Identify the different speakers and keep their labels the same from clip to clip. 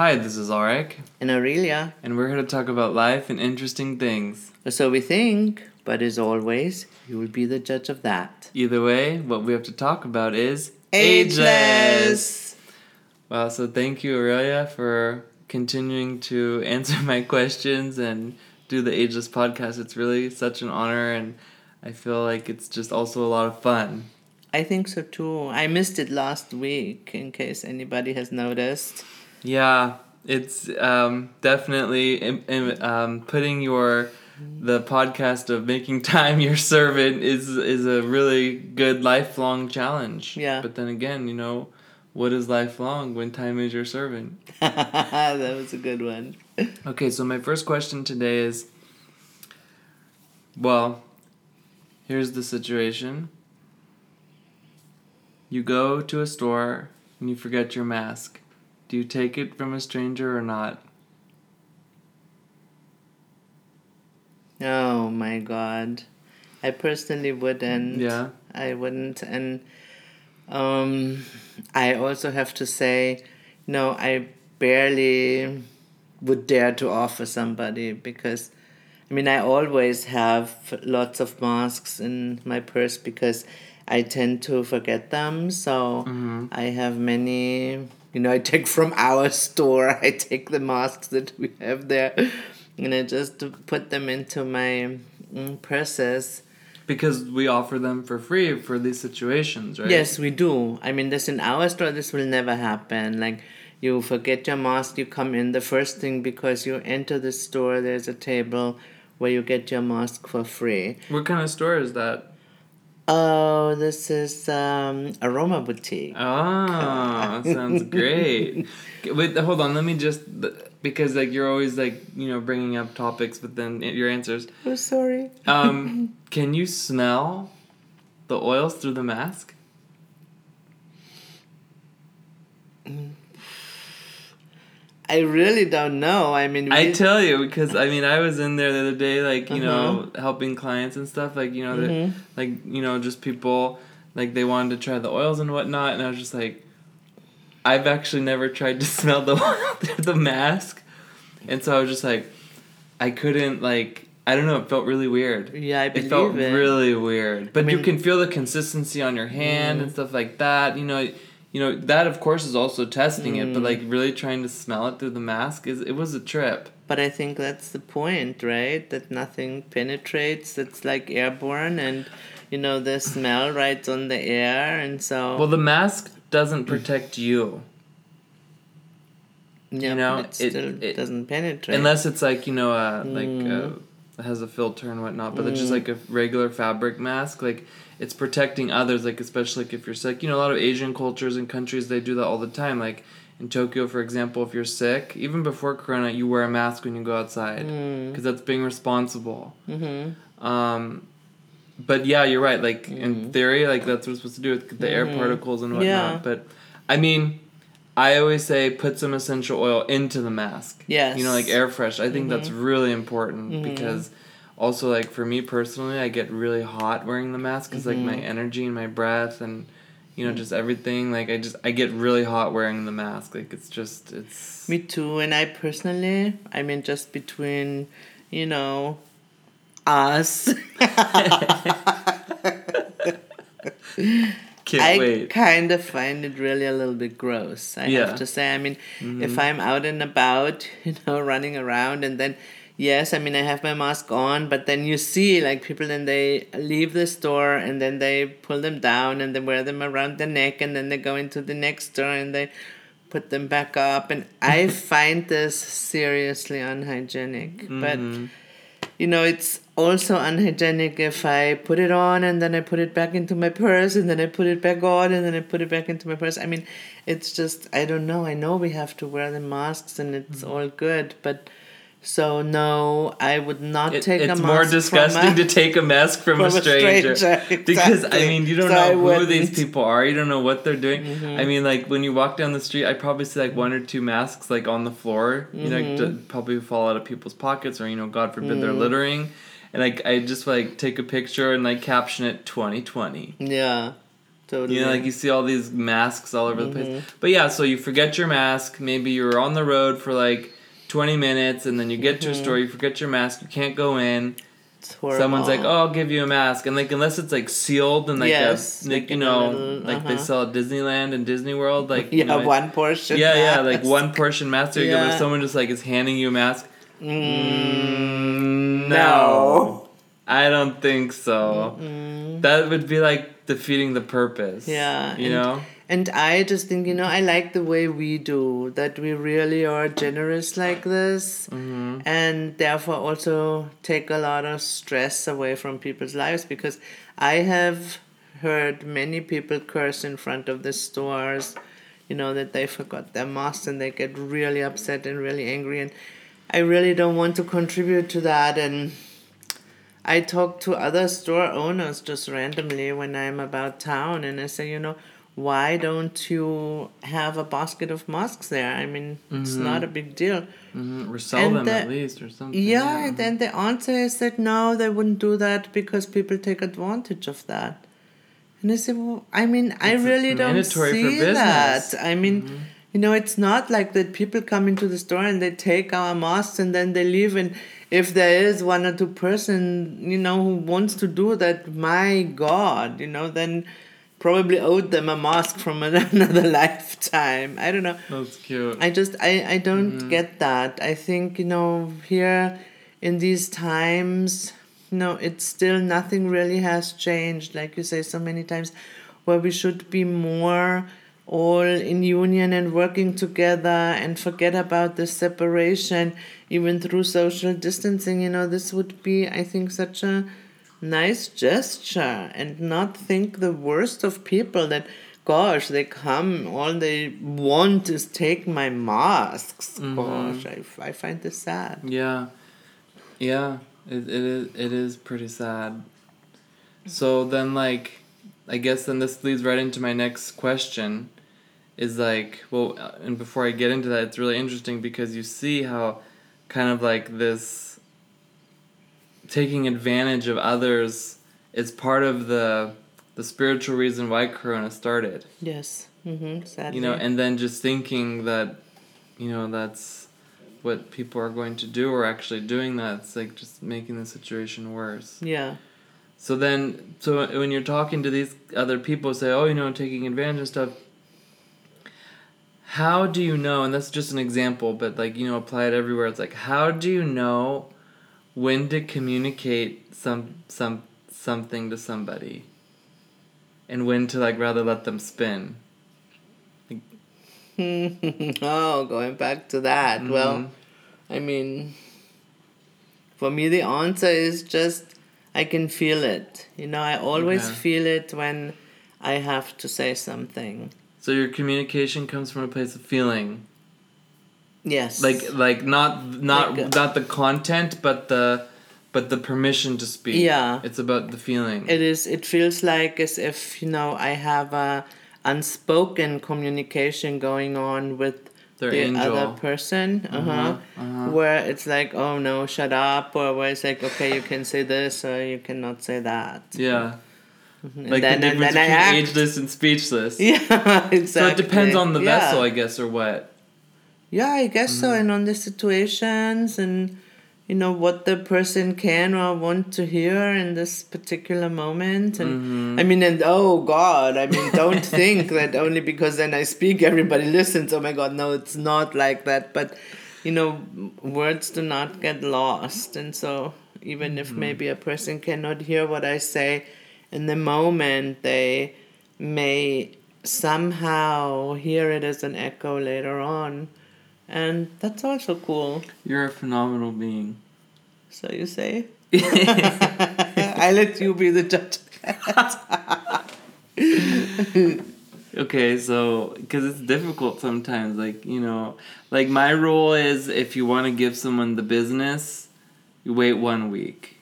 Speaker 1: Hi, this is Arik,
Speaker 2: And Aurelia.
Speaker 1: and we're here to talk about life and interesting things.
Speaker 2: So we think, but as always, you will be the judge of that.
Speaker 1: Either way, what we have to talk about is
Speaker 2: Ageless!
Speaker 1: Wow, so thank you, Aurelia, for continuing to answer my questions and do the Ageless podcast. It's really such an honor, and I feel like it's just also a lot of fun.
Speaker 2: I think so too. I missed it last week, in case anybody has noticed.
Speaker 1: Yeah, it's um, definitely um, putting your the podcast of making time your servant is is a really good lifelong challenge.
Speaker 2: Yeah.
Speaker 1: But then again, you know, what is lifelong when time is your servant?
Speaker 2: that was a good one.
Speaker 1: Okay, so my first question today is well, here's the situation. You go to a store and you forget your mask. Do you take it from a stranger or not?
Speaker 2: Oh my god. I personally wouldn't.
Speaker 1: Yeah.
Speaker 2: I wouldn't. And um, I also have to say, no, I barely would dare to offer somebody because, I mean, I always have lots of masks in my purse because I tend to forget them. So I have many, you know, I take from our store, I take the masks that we have there and I just put them into my mm, purses.
Speaker 1: Because we offer them for free for these situations, right?
Speaker 2: Yes, we do. I mean, this in our store, this will never happen. Like, you forget your mask, you come in. The first thing, because you enter the store, there's a table where you get your mask for free.
Speaker 1: What kind of store is that?
Speaker 2: Oh, this is um, Aroma Boutique.
Speaker 1: Oh, sounds great. Wait, hold on. Let me just because like you're always like you know bringing up topics, but then your answers.
Speaker 2: Oh, sorry.
Speaker 1: Um, can you smell the oils through the mask?
Speaker 2: I really don't know. I mean,
Speaker 1: I tell you because I mean I was in there the other day, like you know,
Speaker 2: Uh-huh.
Speaker 1: helping clients and stuff. Like you know,
Speaker 2: Mhm.
Speaker 1: like you know, just people like they wanted to try the oils and whatnot, and I was just like, I've actually never tried to smell the oil through the mask, and so I was just like, I couldn't like. I don't know. It felt really weird.
Speaker 2: yeah, I believe It
Speaker 1: felt
Speaker 2: it.
Speaker 1: really weird, but you
Speaker 2: mean-
Speaker 1: can feel the consistency on your hand and stuff like that. You know, you know that of course is also testing it, but like really trying to smell it through the mask is it was a trip.
Speaker 2: But I think that's the point, right? That nothing penetrates. it's like airborne, and you know the smell rides on the air, and so
Speaker 1: Well, the mask doesn't protect you
Speaker 2: yeah,
Speaker 1: know,
Speaker 2: but it
Speaker 1: it-
Speaker 2: still
Speaker 1: it-
Speaker 2: doesn't penetrate.
Speaker 1: unless it's like you know uh, like
Speaker 2: Mm.
Speaker 1: Has a filter and whatnot. But it's just like a regular fabric mask, like it's protecting others. Like especially like if you're sick, you know, a lot of Asian cultures and countries they do that all the time. Like in Tokyo, for example, if you're sick, even before Corona, you wear a mask when you go outside because that's being responsible.
Speaker 2: mm-hmm.
Speaker 1: Um, but yeah, you're right. Like in theory, like that's what we're supposed to do with the air particles and whatnot.
Speaker 2: Yeah.
Speaker 1: But I mean, I always say put some essential oil into the mask.
Speaker 2: Yes.
Speaker 1: You know, like air fresh. I think that's mm-hmm. really important mm-hmm. because also like for me personally, I get really hot wearing the mask because like my mm-hmm. energy and my breath and you know just everything like I just I get really hot wearing the mask. Like it's just it's
Speaker 2: Me too, and I personally, I mean, just between, you know, us,
Speaker 1: can't
Speaker 2: I
Speaker 1: wait.
Speaker 2: kind of find it really a little bit gross. I
Speaker 1: Yeah.
Speaker 2: have to say. I mean, if mm-hmm. I'm out and about, you know, running around, and then yes, I mean, I have my mask on, but then you see like people, and they leave the store, and then they pull them down, and they wear them around the neck, and then they go into the next store, and they put them back up, and I find this seriously unhygienic. But mm-hmm. you know, it's also unhygienic if I put it on and then I put it back into my purse and then I put it back on and then I put it back into my purse. I mean, it's just, I don't know. I know we have to wear the masks and it's all good, but so no, I would not
Speaker 1: It-
Speaker 2: take a mask.
Speaker 1: it's more disgusting
Speaker 2: a,
Speaker 1: to take a mask from,
Speaker 2: from
Speaker 1: a stranger,
Speaker 2: stranger,
Speaker 1: because I mean you don't
Speaker 2: So I
Speaker 1: know who these
Speaker 2: wouldn't. Mm-hmm.
Speaker 1: people are. You don't know what they're doing. I mean, like when you walk down the street, I probably see like one or two masks like on the floor. You know,
Speaker 2: Mm-hmm.
Speaker 1: probably fall out of people's pockets, or you know, God forbid they're
Speaker 2: Mm.
Speaker 1: littering. And like I just like take a picture and like caption it 2020.
Speaker 2: yeah. Totally.
Speaker 1: You know, like you see all these masks all over the
Speaker 2: Mm-hmm.
Speaker 1: place. But yeah, so you forget your mask. Maybe you're on the road for like 20 minutes and then you get to a store, you forget your mask, you can't go in. Someone's like, "Oh, I'll give you a mask," and like unless it's like sealed and like
Speaker 2: Yes,
Speaker 1: a, like, you know,
Speaker 2: little-
Speaker 1: like they
Speaker 2: uh-huh.
Speaker 1: sell at Disneyland and Disney World, like
Speaker 2: yeah,
Speaker 1: you know,
Speaker 2: one portion.
Speaker 1: yeah, yeah, like
Speaker 2: mask.
Speaker 1: one portion mask. Go. But
Speaker 2: Yeah.
Speaker 1: if someone just like is handing you a mask,
Speaker 2: Mm,
Speaker 1: mm,
Speaker 2: no.
Speaker 1: I don't think so. That would be like defeating the purpose.
Speaker 2: Yeah,
Speaker 1: you
Speaker 2: and-
Speaker 1: know.
Speaker 2: And I just think, you know, I like the way we do, that we really are generous like this,
Speaker 1: Mm-hmm.
Speaker 2: and therefore also take a lot of stress away from people's lives because I have heard many people curse in front of the stores, you know, that they forgot their masks and they get really upset and really angry. And I really don't want to contribute to that. And I talk to other store owners just randomly when I'm about town and I say, you know, why don't you have a basket of masks there? I mean, it's not a big deal.
Speaker 1: Mm-hmm. Or sell
Speaker 2: And
Speaker 1: them
Speaker 2: the-
Speaker 1: at least or something.
Speaker 2: Yeah, and then the answer is that no, they wouldn't do that because people take advantage of that. And I said, well, I mean, I really don't see
Speaker 1: business.
Speaker 2: that. I mean, you know, it's not like that people come into the store and they take our masks and then they leave. And if there is one or two person, you know, who wants to do that, my God, you know, then probably owed them a mask from another lifetime. I don't know.
Speaker 1: That's cute.
Speaker 2: I just I I don't mm-hmm. get that. I think you know here in these times, no, it's still nothing really has changed. Like you say so many times, where we should be more all in union and working together and forget about the separation even through social distancing you know this would be i think such a nice gesture and not think the worst of people that gosh they come all they want is take my masks mm-hmm. gosh I, I find this sad
Speaker 1: Yeah, yeah. It it is it is pretty sad. So then, like, I guess then this leads right into my next question. Is like, well, uh, and before I get into that, it's really interesting because you see how, kind of like this. Taking advantage of others is part of the, the spiritual reason why Corona started.
Speaker 2: yes mm-hmm sadly
Speaker 1: you know and then just thinking that you know that's what people are going to do or actually doing that it's like just making the situation worse
Speaker 2: yeah
Speaker 1: so then so when you're talking to these other people say oh you know taking advantage of stuff how do you know and that's just an example but like you know apply it everywhere it's like how do you know when to communicate some some something to somebody and when to like rather let them spin
Speaker 2: oh, going back to that. Well,
Speaker 1: Mhm.
Speaker 2: I mean, for me, the answer is just I can feel it. You know, I always feel it when I have to say something.
Speaker 1: So your communication comes from a place of feeling,
Speaker 2: Yes.
Speaker 1: like like not not
Speaker 2: Like, uh,
Speaker 1: not the content, but the but the permission to speak.
Speaker 2: Yeah.
Speaker 1: it's about the feeling.
Speaker 2: it is. It feels like as if you know I have a unspoken communication going on with
Speaker 1: Their
Speaker 2: the
Speaker 1: angel.
Speaker 2: other person. Uh huh.
Speaker 1: uh-huh.
Speaker 2: Where it's like, oh no, shut up, or where it's like, okay, you can say this or you cannot say that.
Speaker 1: yeah,
Speaker 2: And
Speaker 1: like
Speaker 2: then,
Speaker 1: the
Speaker 2: and
Speaker 1: difference between ageless and speechless.
Speaker 2: Yeah, exactly.
Speaker 1: So it depends on the
Speaker 2: Yeah.
Speaker 1: vessel, I guess, or what.
Speaker 2: Yeah, I guess so.
Speaker 1: Mm-hmm.
Speaker 2: And on the situations and, you know, what the person can or want to hear in this particular moment. And
Speaker 1: Mm-hmm.
Speaker 2: I mean, and oh God, I mean, don't think that only because then I speak, everybody listens. Oh my God, no, it's not like that. But, you know, words do not get lost. And so even if
Speaker 1: Mm-hmm.
Speaker 2: maybe a person cannot hear what I say in the moment, they may somehow hear it as an echo later on. And that's also cool.
Speaker 1: You're a phenomenal being.
Speaker 2: So you say? I let you be the judge.
Speaker 1: Okay, so because it's difficult sometimes, like you know, like my rule is if you want to give someone the business, you wait one week.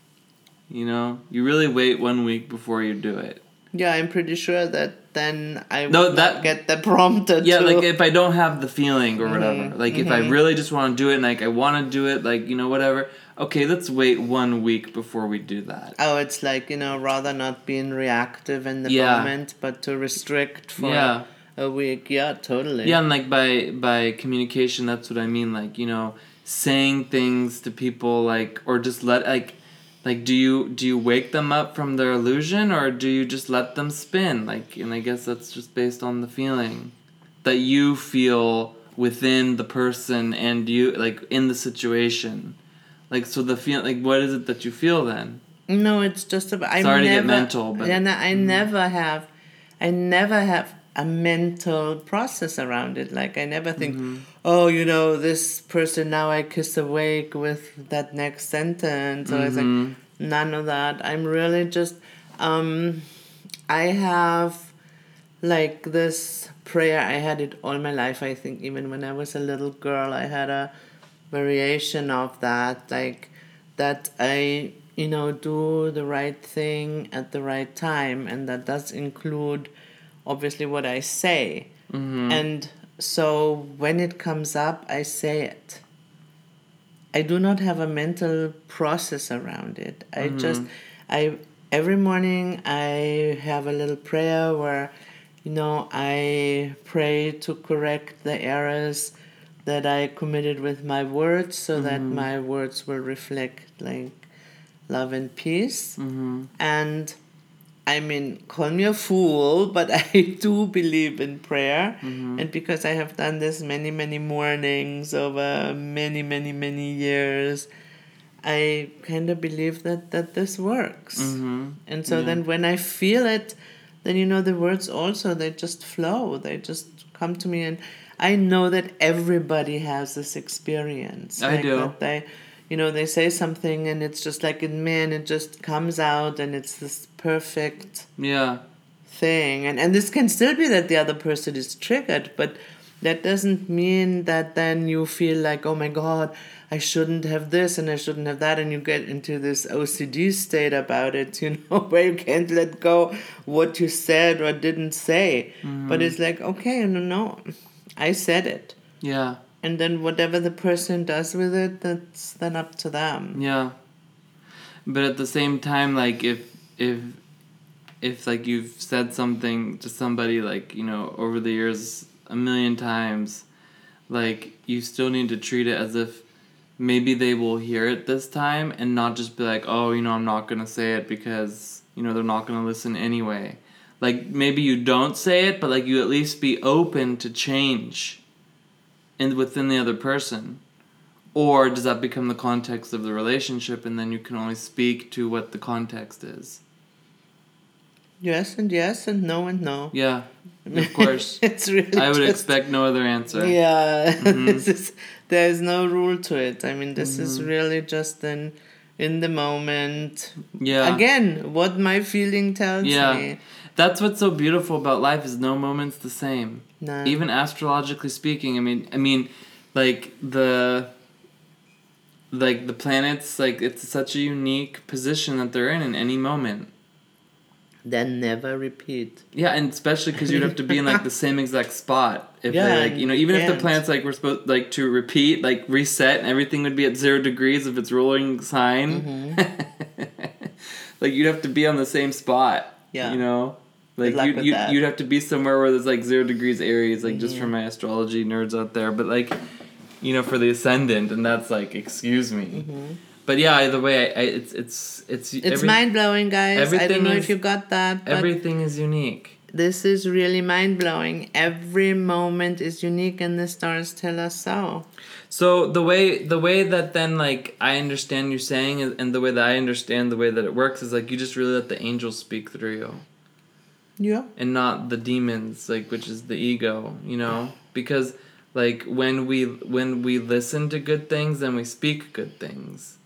Speaker 1: You know, you really wait one week before you do it.
Speaker 2: Yeah, I'm pretty sure that then I would
Speaker 1: No,
Speaker 2: not
Speaker 1: that-
Speaker 2: get the prompted.
Speaker 1: Yeah,
Speaker 2: to,
Speaker 1: like if I don't have the feeling or whatever.
Speaker 2: Mhm,
Speaker 1: Like if I
Speaker 2: mhm.
Speaker 1: really just want to do it and like I want to do it, like, you know, whatever. Okay, let's wait one week before we do that.
Speaker 2: Oh, it's like, you know, rather not being reactive in the
Speaker 1: Yeah.
Speaker 2: moment, but to restrict for
Speaker 1: Yeah.
Speaker 2: a week. Yeah, totally.
Speaker 1: Yeah, and like by by communication, that's what I mean. Like you know, saying things to people, like or just let like, like do you do you wake them up from their illusion or do you just let them spin? Like, and I guess that's just based on the feeling that you feel within the person and you like in the situation. Like so, the feel like what is it that you feel then?
Speaker 2: No, it's just about. I
Speaker 1: Sorry to get mental, but-
Speaker 2: yeah, no, I mm-hmm. never have, I never have a mental process around it. Like I never think,
Speaker 1: Mm-hmm.
Speaker 2: oh, you know, this person now I kiss awake with that next sentence. Or I
Speaker 1: Mhm.
Speaker 2: think none of that. I'm really just, um, I have, like this prayer. I had it all my life. I think even when I was a little girl, I had a variation of that, like that I, you know, do the right thing at the right time, and that does include obviously what I say.
Speaker 1: Mm-hmm.
Speaker 2: And so when it comes up, I say it. I do not have a mental process around it. I just, I every morning I have a little prayer where, you know, I pray to correct the errors that I committed with my words, so that my words will reflect like love and peace.
Speaker 1: Mm-hmm.
Speaker 2: And I mean, call me a fool, but I do believe in prayer. And because I have done this many, many mornings over many, many, many years, I kind of believe that, that this works.
Speaker 1: Mm-hmm.
Speaker 2: And so
Speaker 1: Yeah.
Speaker 2: then when I feel it, then you know the words also they just flow. They just come to me and I know that everybody has this experience.
Speaker 1: I do.
Speaker 2: That they you know, they say something and it's just like in man it just comes out and it's this perfect
Speaker 1: Yeah.
Speaker 2: thing. And and this can still be that the other person is triggered, but that doesn't mean that then you feel like, oh my god, I shouldn't have this and I shouldn't have that, and you get into this OCD state about it, you know, where you can't let go what you said or didn't say. Mm-hmm. But it's like, okay, no, no, I said it.
Speaker 1: Yeah.
Speaker 2: And then whatever the person does with it, that's then up to them.
Speaker 1: Yeah. But at the same time, like if if if like you've said something to somebody like, you know, over the years a million times, like you still need to treat it as if maybe they will hear it this time and not just be like, Oh, you know, I'm not gonna say it because, you know, they're not gonna listen anyway. Like maybe you don't say it, but like you at least be open to change and within the other person. Or does that become the context of the relationship and then you can only speak to what the context is?
Speaker 2: Yes and yes and no and no.
Speaker 1: Yeah, of course.
Speaker 2: it's really
Speaker 1: I would
Speaker 2: just-
Speaker 1: expect no other answer.
Speaker 2: Yeah,
Speaker 1: Mhm.
Speaker 2: this is there's no rule to it. I mean, this is
Speaker 1: Mm-hmm.
Speaker 2: really just in in the moment.
Speaker 1: Yeah.
Speaker 2: Again, what my feeling tells
Speaker 1: Yeah.
Speaker 2: me.
Speaker 1: That's what's so beautiful about life is no moment's the same.
Speaker 2: No.
Speaker 1: Even astrologically speaking, I mean I mean like the like the planets like it's such a unique position that they're in in any moment.
Speaker 2: Then never repeat.
Speaker 1: Yeah, and especially because you'd have to be in like the same exact spot. If
Speaker 2: Yeah,
Speaker 1: they like, you know, even if the
Speaker 2: can't.
Speaker 1: planets like were supposed like to repeat, like reset, and everything would be at zero degrees if it's rolling sign.
Speaker 2: Mm-hmm.
Speaker 1: like you'd have to be on the same spot.
Speaker 2: Yeah.
Speaker 1: You know, like you
Speaker 2: with
Speaker 1: you you'd have to be somewhere where there's like zero degrees Aries, like just for
Speaker 2: Mm-hmm.
Speaker 1: my astrology nerds out there. But like, you know, for the ascendant, and that's like, excuse me.
Speaker 2: Mm-hmm.
Speaker 1: But yeah, either way, I, I it's it's it's
Speaker 2: It's
Speaker 1: every-
Speaker 2: mind blowing, guys. I don't know
Speaker 1: is-
Speaker 2: if you got that, but
Speaker 1: Everything is unique.
Speaker 2: this is really mind blowing. Every moment is unique, and the stars tell us so.
Speaker 1: So the way the way that then like I understand you saying and the way that I understand the way that it works is like you just really let the angels speak through you
Speaker 2: Yeah.
Speaker 1: and not the demons like which is the ego, you know? Because like when we when we listen to good things then we speak good things.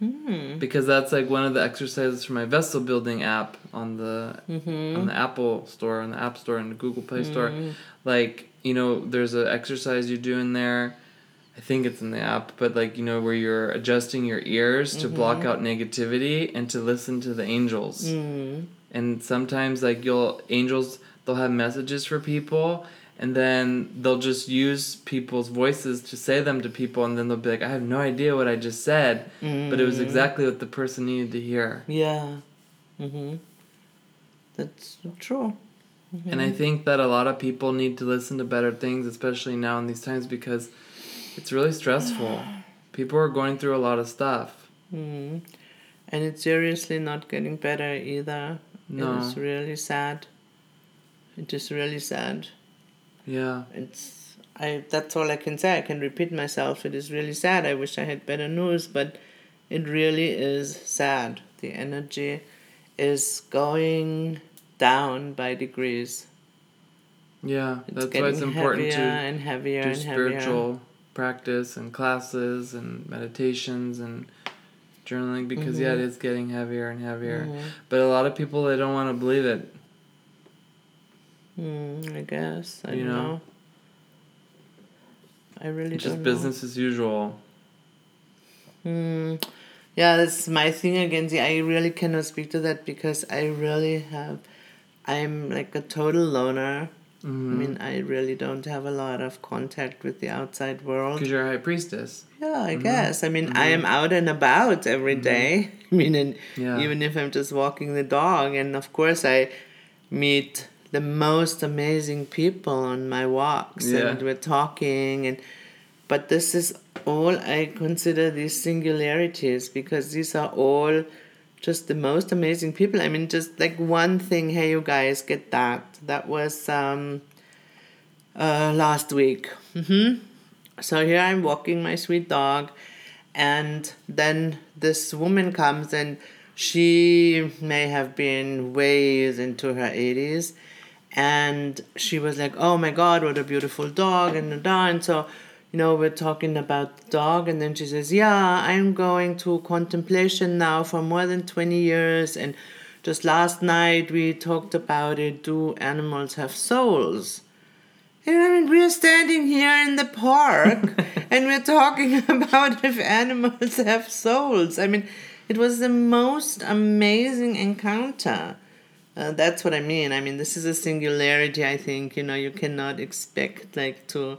Speaker 2: Hmm.
Speaker 1: Because that's like one of the exercises for my vessel building app on the
Speaker 2: Mm-hmm.
Speaker 1: on the Apple store, on the App Store, and the Google Play Store. Like, you know, there's an exercise you do in there. I think it's in the app, but like, you know, where you're adjusting your ears to block out negativity and to listen to the angels.
Speaker 2: Mm.
Speaker 1: and sometimes like you'll angels they'll have messages for people and then they'll just use people's voices to say them to people and then they'll be like i have no idea what i just said mm-hmm. but it was mm-hmm. exactly what the person needed to hear
Speaker 2: yeah mm-hmm. that's true
Speaker 1: mm-hmm. and i think that a lot of people need to listen to better things especially now in these times because it's really stressful people are going through a lot of stuff
Speaker 2: mm-hmm. and it's seriously not getting better either no. it's really sad it is really sad
Speaker 1: yeah.
Speaker 2: It's I that's all I can say. I can repeat myself. It is really sad. I wish I had better news, but it really is sad. The energy is going down by degrees.
Speaker 1: Yeah, it's that's why it's important to
Speaker 2: and heavier do and spiritual heavier.
Speaker 1: practice and classes and meditations and journaling because mm-hmm. yeah, it is getting heavier and heavier. Mm-hmm. But a lot of people they don't want to believe it.
Speaker 2: Mm, I guess. I you know? know. I really
Speaker 1: Just business as usual.
Speaker 2: Hmm. Yeah, that's my thing again. See, I really cannot speak to that because I really have. I'm like a total loner. Mm-hmm. I mean, I really don't have a lot of contact with the outside world.
Speaker 1: Because you're a high priestess.
Speaker 2: Yeah, I mm-hmm. guess. I mean, mm-hmm. I am out and about every mm-hmm. day. I mean, and yeah. even if I'm just walking the dog, and of course I meet the most amazing people on my walks yeah. and we're talking and but this is all I consider these singularities because these are all just the most amazing people. I mean just like one thing, hey you guys get that. That was um uh last week. Mm-hmm. So here I'm walking my sweet dog and then this woman comes and she may have been ways into her 80s and she was like, "Oh my God, what a beautiful dog!" and da and so, you know, we're talking about the dog, and then she says, "Yeah, I'm going to contemplation now for more than twenty years, and just last night we talked about it. Do animals have souls?" And I mean, we're standing here in the park, and we're talking about if animals have souls. I mean, it was the most amazing encounter uh, that's what I mean. I mean, this is a singularity. I think you know you cannot expect like to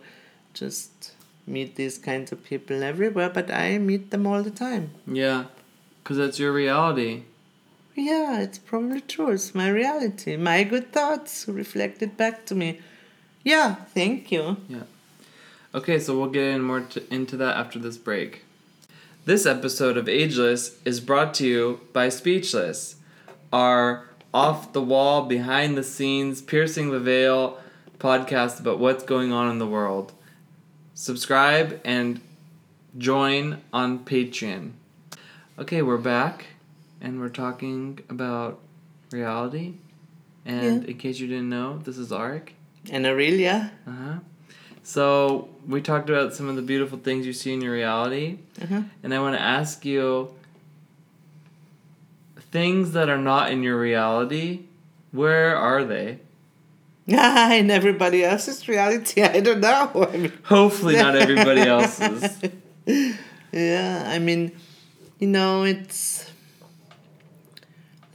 Speaker 2: just meet these kinds of people everywhere, but I meet them all the time.
Speaker 1: Yeah, because that's your reality.
Speaker 2: Yeah, it's probably true. It's my reality. My good thoughts reflected back to me. Yeah, thank you.
Speaker 1: Yeah. Okay, so we'll get in more to, into that after this break. This episode of Ageless is brought to you by Speechless, our off the wall, behind the scenes, piercing the veil podcast about what's going on in the world. Subscribe and join on Patreon. Okay, we're back and we're talking about reality. And yeah. in case you didn't know, this is Arik.
Speaker 2: And Aurelia.
Speaker 1: Uh huh. So we talked about some of the beautiful things you see in your reality. Uh-huh. And I want to ask you things that are not in your reality, where are they?
Speaker 2: in everybody else's reality, I don't know. I mean,
Speaker 1: Hopefully, not everybody else's.
Speaker 2: yeah, I mean, you know, it's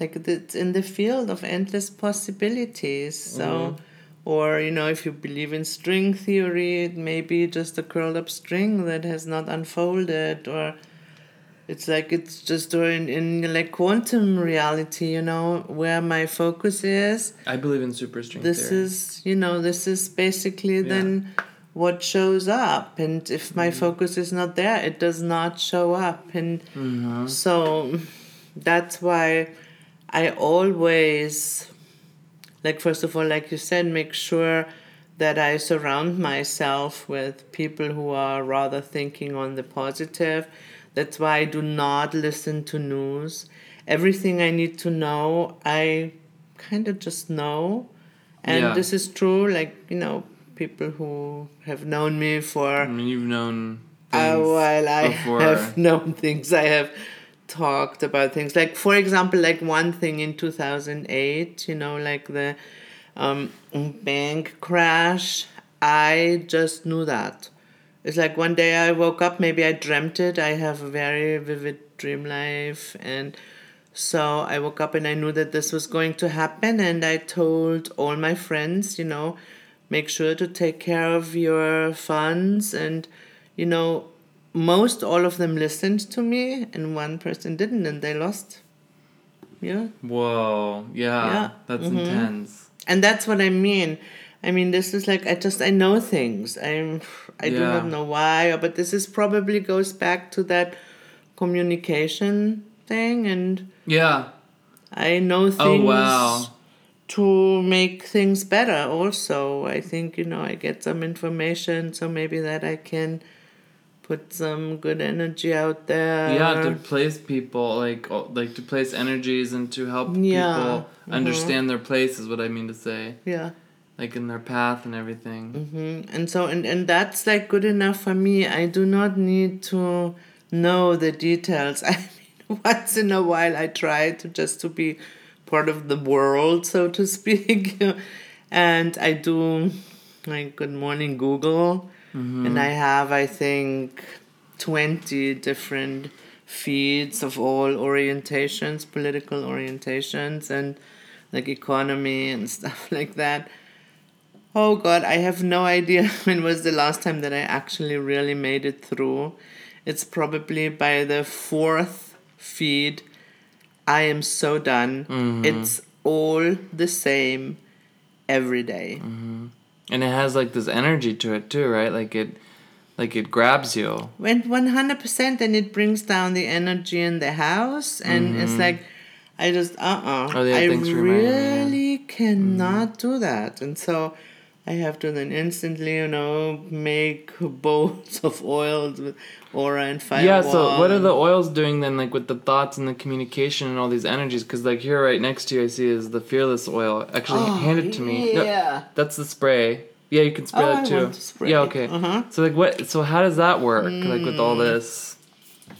Speaker 2: like it's in the field of endless possibilities. So, mm. or you know, if you believe in string theory, it may be just a curled up string that has not unfolded, or it's like it's just in, in like quantum reality you know where my focus is
Speaker 1: i believe in superstring theory.
Speaker 2: this
Speaker 1: theory.
Speaker 2: is you know this is basically yeah. then what shows up and if my mm-hmm. focus is not there it does not show up and mm-hmm. so that's why i always like first of all like you said make sure that i surround myself with people who are rather thinking on the positive that's why I do not listen to news. Everything I need to know, I kind of just know. And yeah. this is true, like, you know, people who have known me for.
Speaker 1: I mean, you've known.
Speaker 2: A while I before. have known things. I have talked about things. Like, for example, like one thing in 2008, you know, like the um, bank crash. I just knew that. It's like one day I woke up, maybe I dreamt it. I have a very vivid dream life. And So I woke up and I knew that this was going to happen, and I told all my friends, you know, make sure to take care of your funds. And, you know, most all of them listened to me, and one person didn't, and they lost. Yeah.
Speaker 1: Whoa. Yeah.
Speaker 2: Yeah.
Speaker 1: That's
Speaker 2: Mhm.
Speaker 1: intense.
Speaker 2: And that's what I mean. I mean, this is like I just I know things. I'm I do not know why, but this is probably goes back to that communication thing, and
Speaker 1: Yeah.
Speaker 2: I know things
Speaker 1: Oh wow.
Speaker 2: to make things better. Also, I think you know I get some information, so maybe that I can put some good energy out there.
Speaker 1: Yeah, to place people like oh, like to place energies and to help
Speaker 2: Yeah.
Speaker 1: people
Speaker 2: Mhm.
Speaker 1: understand their place is what I mean to say,
Speaker 2: yeah.
Speaker 1: Like in their path and everything.
Speaker 2: hmm And so, and, and that's like good enough for me. I do not need to know the details. I mean, once in a while, I try to just to be part of the world, so to speak. and I do like Good Morning Google, and I have, I think, 20 different feeds of all orientations, political orientations, and like economy and stuff like that. Oh God, I have no idea when was the last time that I actually really made it through. It's probably by the fourth feed. I am so done. It's all the same every day.
Speaker 1: And it has like this energy to it too, right? Like it, like it grabs you.
Speaker 2: Hundred percent, and it brings down the energy in the house, and it's like. I just uh uh
Speaker 1: Oh, yeah,
Speaker 2: I
Speaker 1: thanks for reminding me, yeah.
Speaker 2: really cannot do that, and so I have to then instantly, you know, make bowls of oils with aura and fire.
Speaker 1: Yeah. So what are the oils doing then, like with the thoughts and the communication and all these energies? Because like here, right next to you, I see is the fearless oil. Actually, hand it to me. No,
Speaker 2: Oh, Yeah.
Speaker 1: that's the spray. Yeah, you can spray
Speaker 2: Oh,
Speaker 1: that too.
Speaker 2: to spray.
Speaker 1: Yeah. Okay.
Speaker 2: Uh-huh.
Speaker 1: So like what? So how does that work? Like with
Speaker 2: Mm.
Speaker 1: all this.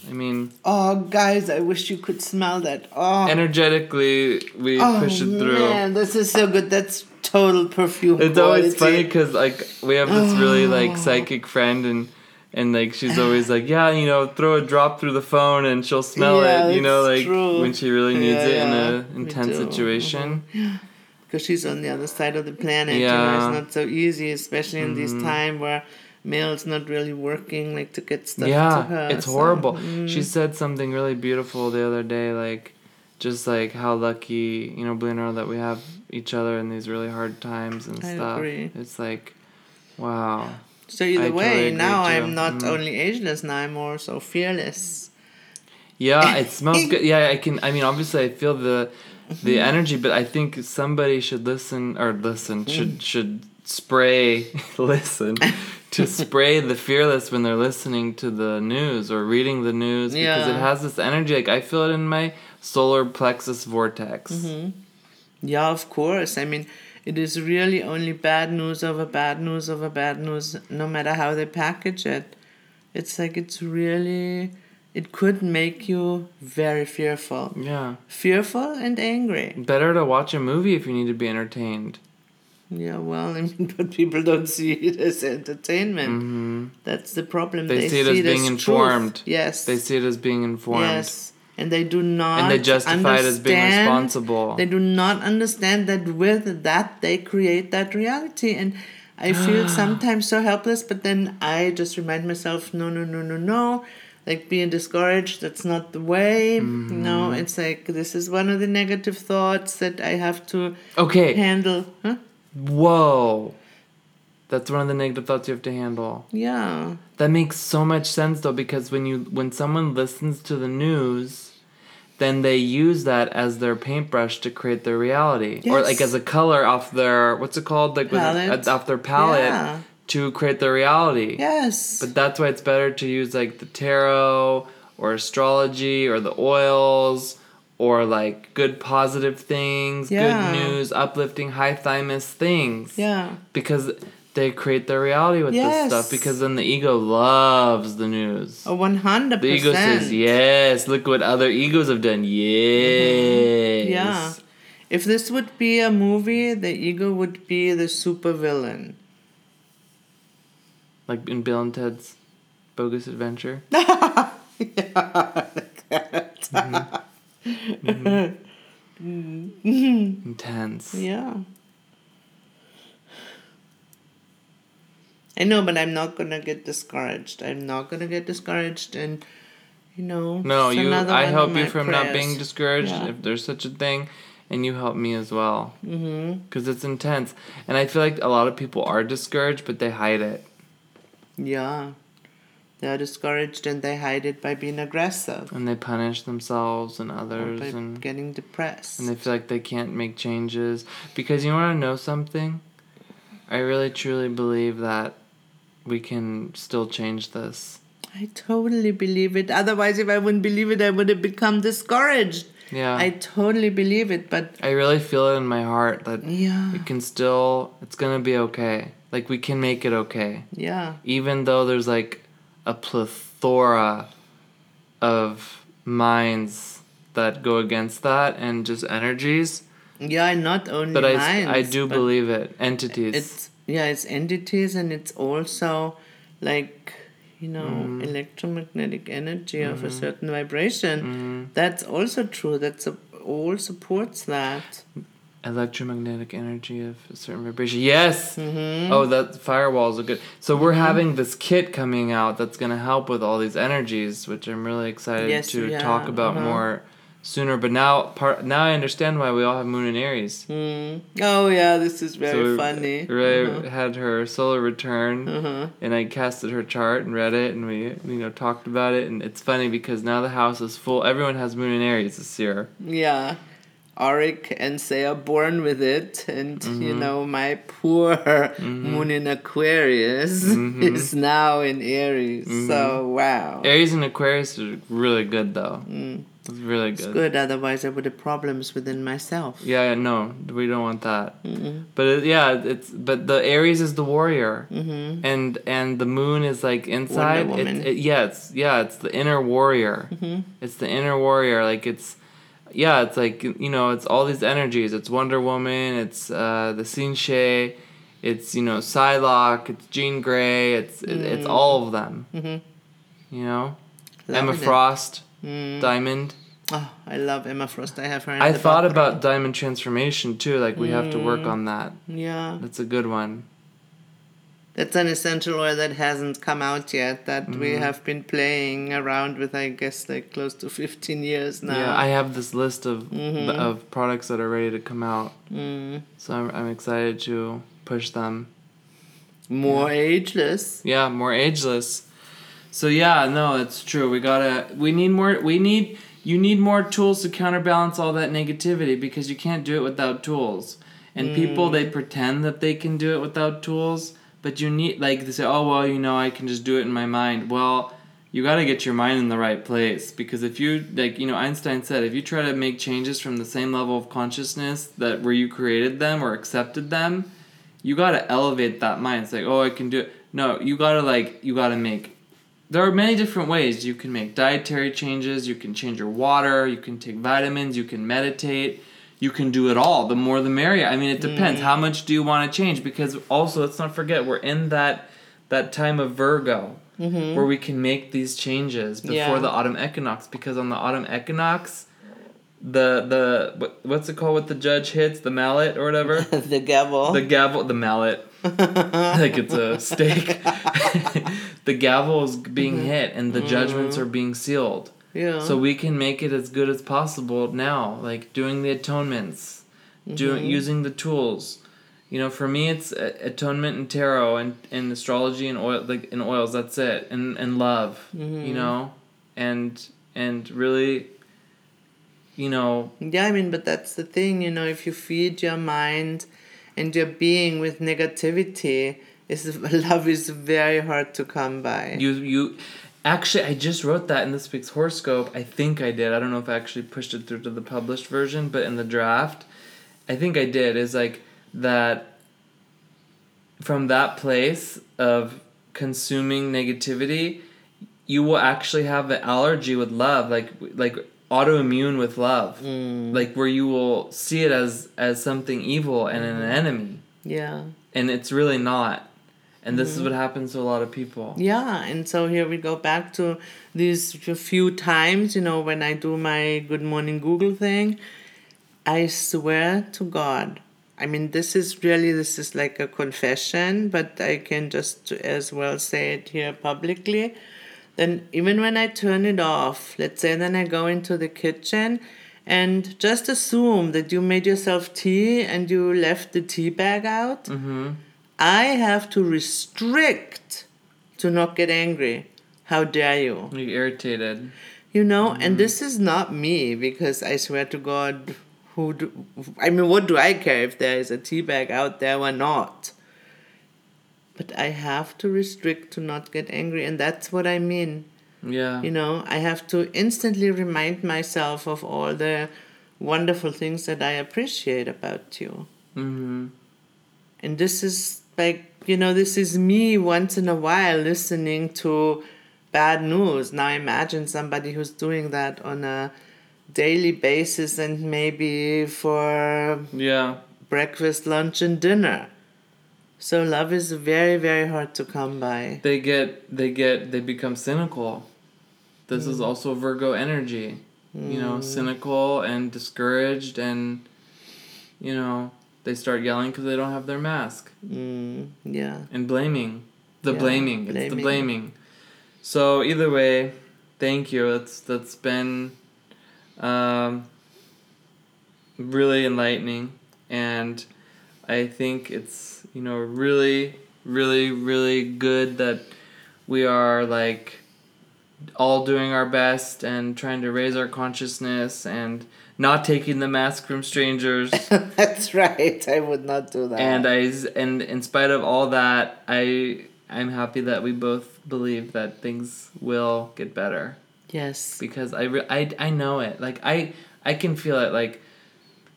Speaker 1: I mean,
Speaker 2: Oh, guys, I wish you could smell that. Oh,
Speaker 1: energetically, we
Speaker 2: oh
Speaker 1: push it through.
Speaker 2: man, this is so good. That's total perfume.
Speaker 1: It's always funny because like we have this really
Speaker 2: Oh.
Speaker 1: like psychic friend and and like she's always like yeah you know throw a drop through the phone and she'll smell
Speaker 2: Yeah,
Speaker 1: it you know like
Speaker 2: true.
Speaker 1: when she really needs
Speaker 2: Yeah,
Speaker 1: it in
Speaker 2: yeah,
Speaker 1: a
Speaker 2: we
Speaker 1: intense situation.
Speaker 2: because she's on the other side of the planet. You know,
Speaker 1: Yeah. Mm-hmm.
Speaker 2: it's not so easy, especially in this time where mail's not really working, like to get stuff to
Speaker 1: Yeah,
Speaker 2: her.
Speaker 1: it's
Speaker 2: so,
Speaker 1: horrible.
Speaker 2: mm.
Speaker 1: She said something really beautiful the other day like just like how lucky you know Blaine that we have each other in these really hard times and
Speaker 2: I
Speaker 1: stuff.
Speaker 2: agree.
Speaker 1: It's like wow.
Speaker 2: So either
Speaker 1: I
Speaker 2: way,
Speaker 1: totally
Speaker 2: now. I'm not
Speaker 1: Mm.
Speaker 2: only ageless, now I'm also fearless.
Speaker 1: Yeah, it smells good. Yeah, I can. I mean, obviously, I feel the
Speaker 2: Mm-hmm.
Speaker 1: the energy, but I think somebody should listen or listen
Speaker 2: Mm.
Speaker 1: should should spray listen to spray the fearless when they're listening to the news or reading the news because it has this energy. Like I feel it in my solar plexus vortex.
Speaker 2: Mm-hmm. Yeah, of course. I mean, it is really only bad news over bad news over bad news, no matter how they package it. It's like it's really, it could make you very fearful.
Speaker 1: Yeah,
Speaker 2: Fearful and angry.
Speaker 1: better to watch a movie if you need to be entertained.
Speaker 2: Yeah, well, I mean, but people don't see it as entertainment.
Speaker 1: hmm
Speaker 2: That's the problem.
Speaker 1: They see it as being
Speaker 2: truth.
Speaker 1: informed.
Speaker 2: Yes.
Speaker 1: They see it as being informed,
Speaker 2: Yes. And they do not
Speaker 1: and they justify it as being
Speaker 2: understand-
Speaker 1: responsible.
Speaker 2: They do not understand that with that they create that reality. And I feel sometimes so helpless, but then I just remind myself, no, no, no, no, no. Like being discouraged, that's not the way.
Speaker 1: Mm-hmm.
Speaker 2: No, it's like this is one of the negative thoughts that I have to
Speaker 1: okay.
Speaker 2: handle. Huh?
Speaker 1: Whoa. That's one of the negative thoughts you have to handle.
Speaker 2: Yeah.
Speaker 1: That makes so much sense though because when you when someone listens to the news, then they use that as their paintbrush to create their reality or like as a color off their what's it called like off their palette
Speaker 2: Yeah.
Speaker 1: to create their reality.
Speaker 2: Yes.
Speaker 1: But that's why it's better to use like the tarot or astrology or the oils or like good positive things,
Speaker 2: Yeah.
Speaker 1: good news, uplifting high thymus things
Speaker 2: yeah.
Speaker 1: because they create their reality with this stuff because then the ego loves the news.
Speaker 2: A one hundred
Speaker 1: The ego says, "Yes, look what other egos have done." Mm-hmm. Yes.
Speaker 2: Yeah. If this would be a movie, the ego would be the supervillain.
Speaker 1: Like in Bill and Ted's Bogus Adventure.
Speaker 2: yeah, like that. Mm-hmm. Mm-hmm.
Speaker 1: Intense.
Speaker 2: Yeah. I know, but I'm not gonna get discouraged. I'm not gonna get discouraged, and you know.
Speaker 1: No, you. I help you from not being discouraged
Speaker 2: Yeah.
Speaker 1: if there's such a thing, and you help me as well.
Speaker 2: Mm-hmm.
Speaker 1: Because it's intense, and I feel like a lot of people are discouraged, but they hide it.
Speaker 2: Yeah. They are discouraged and they hide it by being aggressive
Speaker 1: and they punish themselves and others and
Speaker 2: getting depressed.
Speaker 1: and they feel like they can't make changes because you want to know something i really truly believe that we can still change this.
Speaker 2: I totally believe it. Otherwise, if I wouldn't believe it, I would have become discouraged.
Speaker 1: yeah.
Speaker 2: I totally believe it, but
Speaker 1: I really feel it in my heart that
Speaker 2: yeah,
Speaker 1: we can still it's gonna be okay. Like we can make it okay.
Speaker 2: Yeah,
Speaker 1: even though there's like a plethora of minds that go against that and just energies.
Speaker 2: Yeah. And not only
Speaker 1: but I,
Speaker 2: minds,
Speaker 1: I do
Speaker 2: but
Speaker 1: believe it. Entities.
Speaker 2: it's yeah, it's entities, and it's also like you know
Speaker 1: Mm-hmm.
Speaker 2: electromagnetic energy of a certain vibration. That's also true. That's a, all supports that.
Speaker 1: electromagnetic energy of a certain vibration. Yes.
Speaker 2: Mm-hmm.
Speaker 1: Oh, that firewalls are good. So we're having this kit coming out that's going to help with all these energies, which I'm really excited
Speaker 2: Yes,
Speaker 1: to
Speaker 2: yeah,
Speaker 1: talk about
Speaker 2: uh-huh.
Speaker 1: more sooner. But now, part now I understand why we all have Moon in Aries.
Speaker 2: Mm. Oh yeah, this is very
Speaker 1: so
Speaker 2: funny.
Speaker 1: Ray
Speaker 2: Uh-huh.
Speaker 1: had her solar return,
Speaker 2: Uh-huh.
Speaker 1: and I casted her chart and read it, and we you know talked about it, and it's funny because now the house is full. Everyone has Moon in Aries this year.
Speaker 2: Yeah. Arik and Say are born with it, and you
Speaker 1: Mm-hmm.
Speaker 2: know, my poor moon in Aquarius
Speaker 1: Mm-hmm.
Speaker 2: is now in Aries. So, wow.
Speaker 1: Aries and Aquarius are really good though.
Speaker 2: Mm.
Speaker 1: It's really good.
Speaker 2: It's
Speaker 1: good.
Speaker 2: otherwise, I would have problems within myself.
Speaker 1: Yeah, yeah, no, we don't want that.
Speaker 2: Mm-mm.
Speaker 1: But it, yeah, it's but the Aries is the warrior,
Speaker 2: Mm-hmm.
Speaker 1: and and the Moon is like inside.
Speaker 2: Wonder Woman.
Speaker 1: it, yeah, it's yeah, it's the inner warrior.
Speaker 2: Mm-hmm.
Speaker 1: It's the inner warrior. Like it's yeah, it's like you know, it's all these energies. It's Wonder Woman. It's uh, the Sinche. It's you know Psylocke. It's Jean Grey. It's it, it's all of them.
Speaker 2: Mhm.
Speaker 1: You know, Emma
Speaker 2: Loving it.
Speaker 1: Frost,
Speaker 2: Mm.
Speaker 1: Diamond.
Speaker 2: Oh, I love Emma Frost. I have her. In
Speaker 1: I thought about diamond transformation too. Like we have to work
Speaker 2: Mm.
Speaker 1: on that.
Speaker 2: Yeah,
Speaker 1: That's a good one.
Speaker 2: that's an essential oil that hasn't come out yet. That we
Speaker 1: Mm-hmm.
Speaker 2: have been playing around with. I guess like close to fifteen years now.
Speaker 1: Yeah, I have this list of
Speaker 2: Mhm.
Speaker 1: of products that are ready to come out.
Speaker 2: Mm.
Speaker 1: So I'm I'm excited to push them.
Speaker 2: More ageless.
Speaker 1: Yeah, more ageless. So yeah, no, it's true. We gotta. We need more. We need. You need more tools to counterbalance all that negativity because you can't do it without tools. And people they mm. pretend that they can do it without tools, but you need like they say, oh well, you know, I can just do it in my mind. Well, you got to get your mind in the right place because if you like, you know, Einstein said, if you try to make changes from the same level of consciousness that where you created them or accepted them, you got to elevate that mind. It's like, oh, I can do it. No, you got to like, you got to make. There are many different ways you can make dietary changes. You can change your water. You can take vitamins. You can meditate. You can do it all. The more, the merrier. I mean, it depends. Mm. How much do you want to change? Because also, let's not forget, we're in that that time of Virgo mm-hmm. where we can make these changes before
Speaker 2: Yeah.
Speaker 1: the autumn equinox. Because on the autumn equinox, the the what, what's it called? What the judge hits the mallet or whatever.
Speaker 2: the gavel.
Speaker 1: The gavel, the mallet, like it's a steak. the gavel is being mm-hmm. hit, and the judgments mm-hmm. are being sealed.
Speaker 2: yeah.
Speaker 1: So we can make it as good as possible now, like doing the atonements, doing mm-hmm. using the tools. You know, for me, it's uh, atonement and tarot and, and astrology and oil, like in oils. That's it, and and love. You know, and and really, you know,
Speaker 2: Yeah, I mean, but that's the thing, you know, if you feed your mind and your being with negativity, is love is very hard to come by.
Speaker 1: You you actually I just wrote that in this week's horoscope. I think I did. I don't know if I actually pushed it through to the published version, but in the draft, I think I did. Is like that from that place of consuming negativity, you will actually have an allergy with love, like like autoimmune with love. Mm. Like where you will see it as as something evil and an mm-hmm. enemy
Speaker 2: yeah.
Speaker 1: and it's really not And this is what happens to a lot of people.
Speaker 2: Yeah, and so here we go back to these few times, you know, when I do my Good Morning Google thing. I swear to God. I mean, this is really, this is like a confession, but I can just as well say it here publicly. Then, even when I turn it off, let's say then I go into the kitchen and just assume that you made yourself tea and you left the tea bag out.
Speaker 1: Mm-hmm.
Speaker 2: I have to restrict to not get angry. How dare you?
Speaker 1: You're irritated.
Speaker 2: You know, and this is not me because I swear to God, who do, I mean, what do I care if there is a tea bag out there or not? But I have to restrict to not get angry, and that's what I mean.
Speaker 1: Yeah.
Speaker 2: You know, I have to instantly remind myself of all the wonderful things that I appreciate about you.
Speaker 1: Mm-hmm.
Speaker 2: And this is like, you know, this is me once in a while listening to bad news. Now imagine somebody who's doing that on a daily basis and maybe for
Speaker 1: Yeah.
Speaker 2: breakfast, lunch, and dinner. So love is very, very hard to come by.
Speaker 1: They get they get they become cynical. This is mm. also Virgo energy. You know, mm. cynical and discouraged and you know, they start yelling cuz they don't have their mask
Speaker 2: Mm, yeah.
Speaker 1: and blaming. The
Speaker 2: Yeah,
Speaker 1: blaming. It's the
Speaker 2: blaming.
Speaker 1: blaming. So either way, thank you. That's that's been um really enlightening and I think it's you know really really really good that we are like all doing our best and trying to raise our consciousness and not taking the mask from strangers
Speaker 2: That's right. I would not do that.
Speaker 1: and I and in spite of all that I I'm happy that we both believe that things will get better
Speaker 2: yes.
Speaker 1: because I, re- I, I know it. Like I I can feel it. Like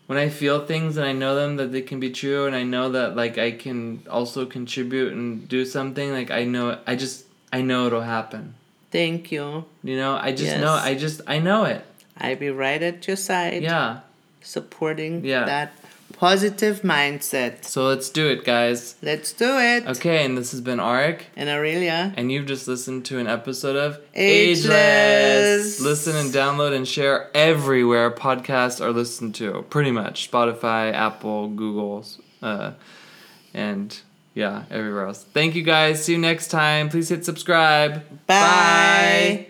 Speaker 1: when I feel things and I know them that they can be true, and I know that like I can also contribute and do something. Like I know I just I know it'll happen.
Speaker 2: Thank you.
Speaker 1: You know I just know I just I know it.
Speaker 2: I'll be right at your side.
Speaker 1: Yeah.
Speaker 2: Supporting
Speaker 1: Yeah.
Speaker 2: that positive mindset.
Speaker 1: So let's do it, guys.
Speaker 2: Let's do it.
Speaker 1: Okay, and this has been Arik.
Speaker 2: And Aurelia.
Speaker 1: And you've just listened to an episode of
Speaker 2: Ageless.
Speaker 1: Listen and download and share everywhere podcasts are listened to. Pretty much Spotify, Apple, Google, uh, and yeah, everywhere else. Thank you guys. See you next time. Please hit subscribe.
Speaker 2: Bye.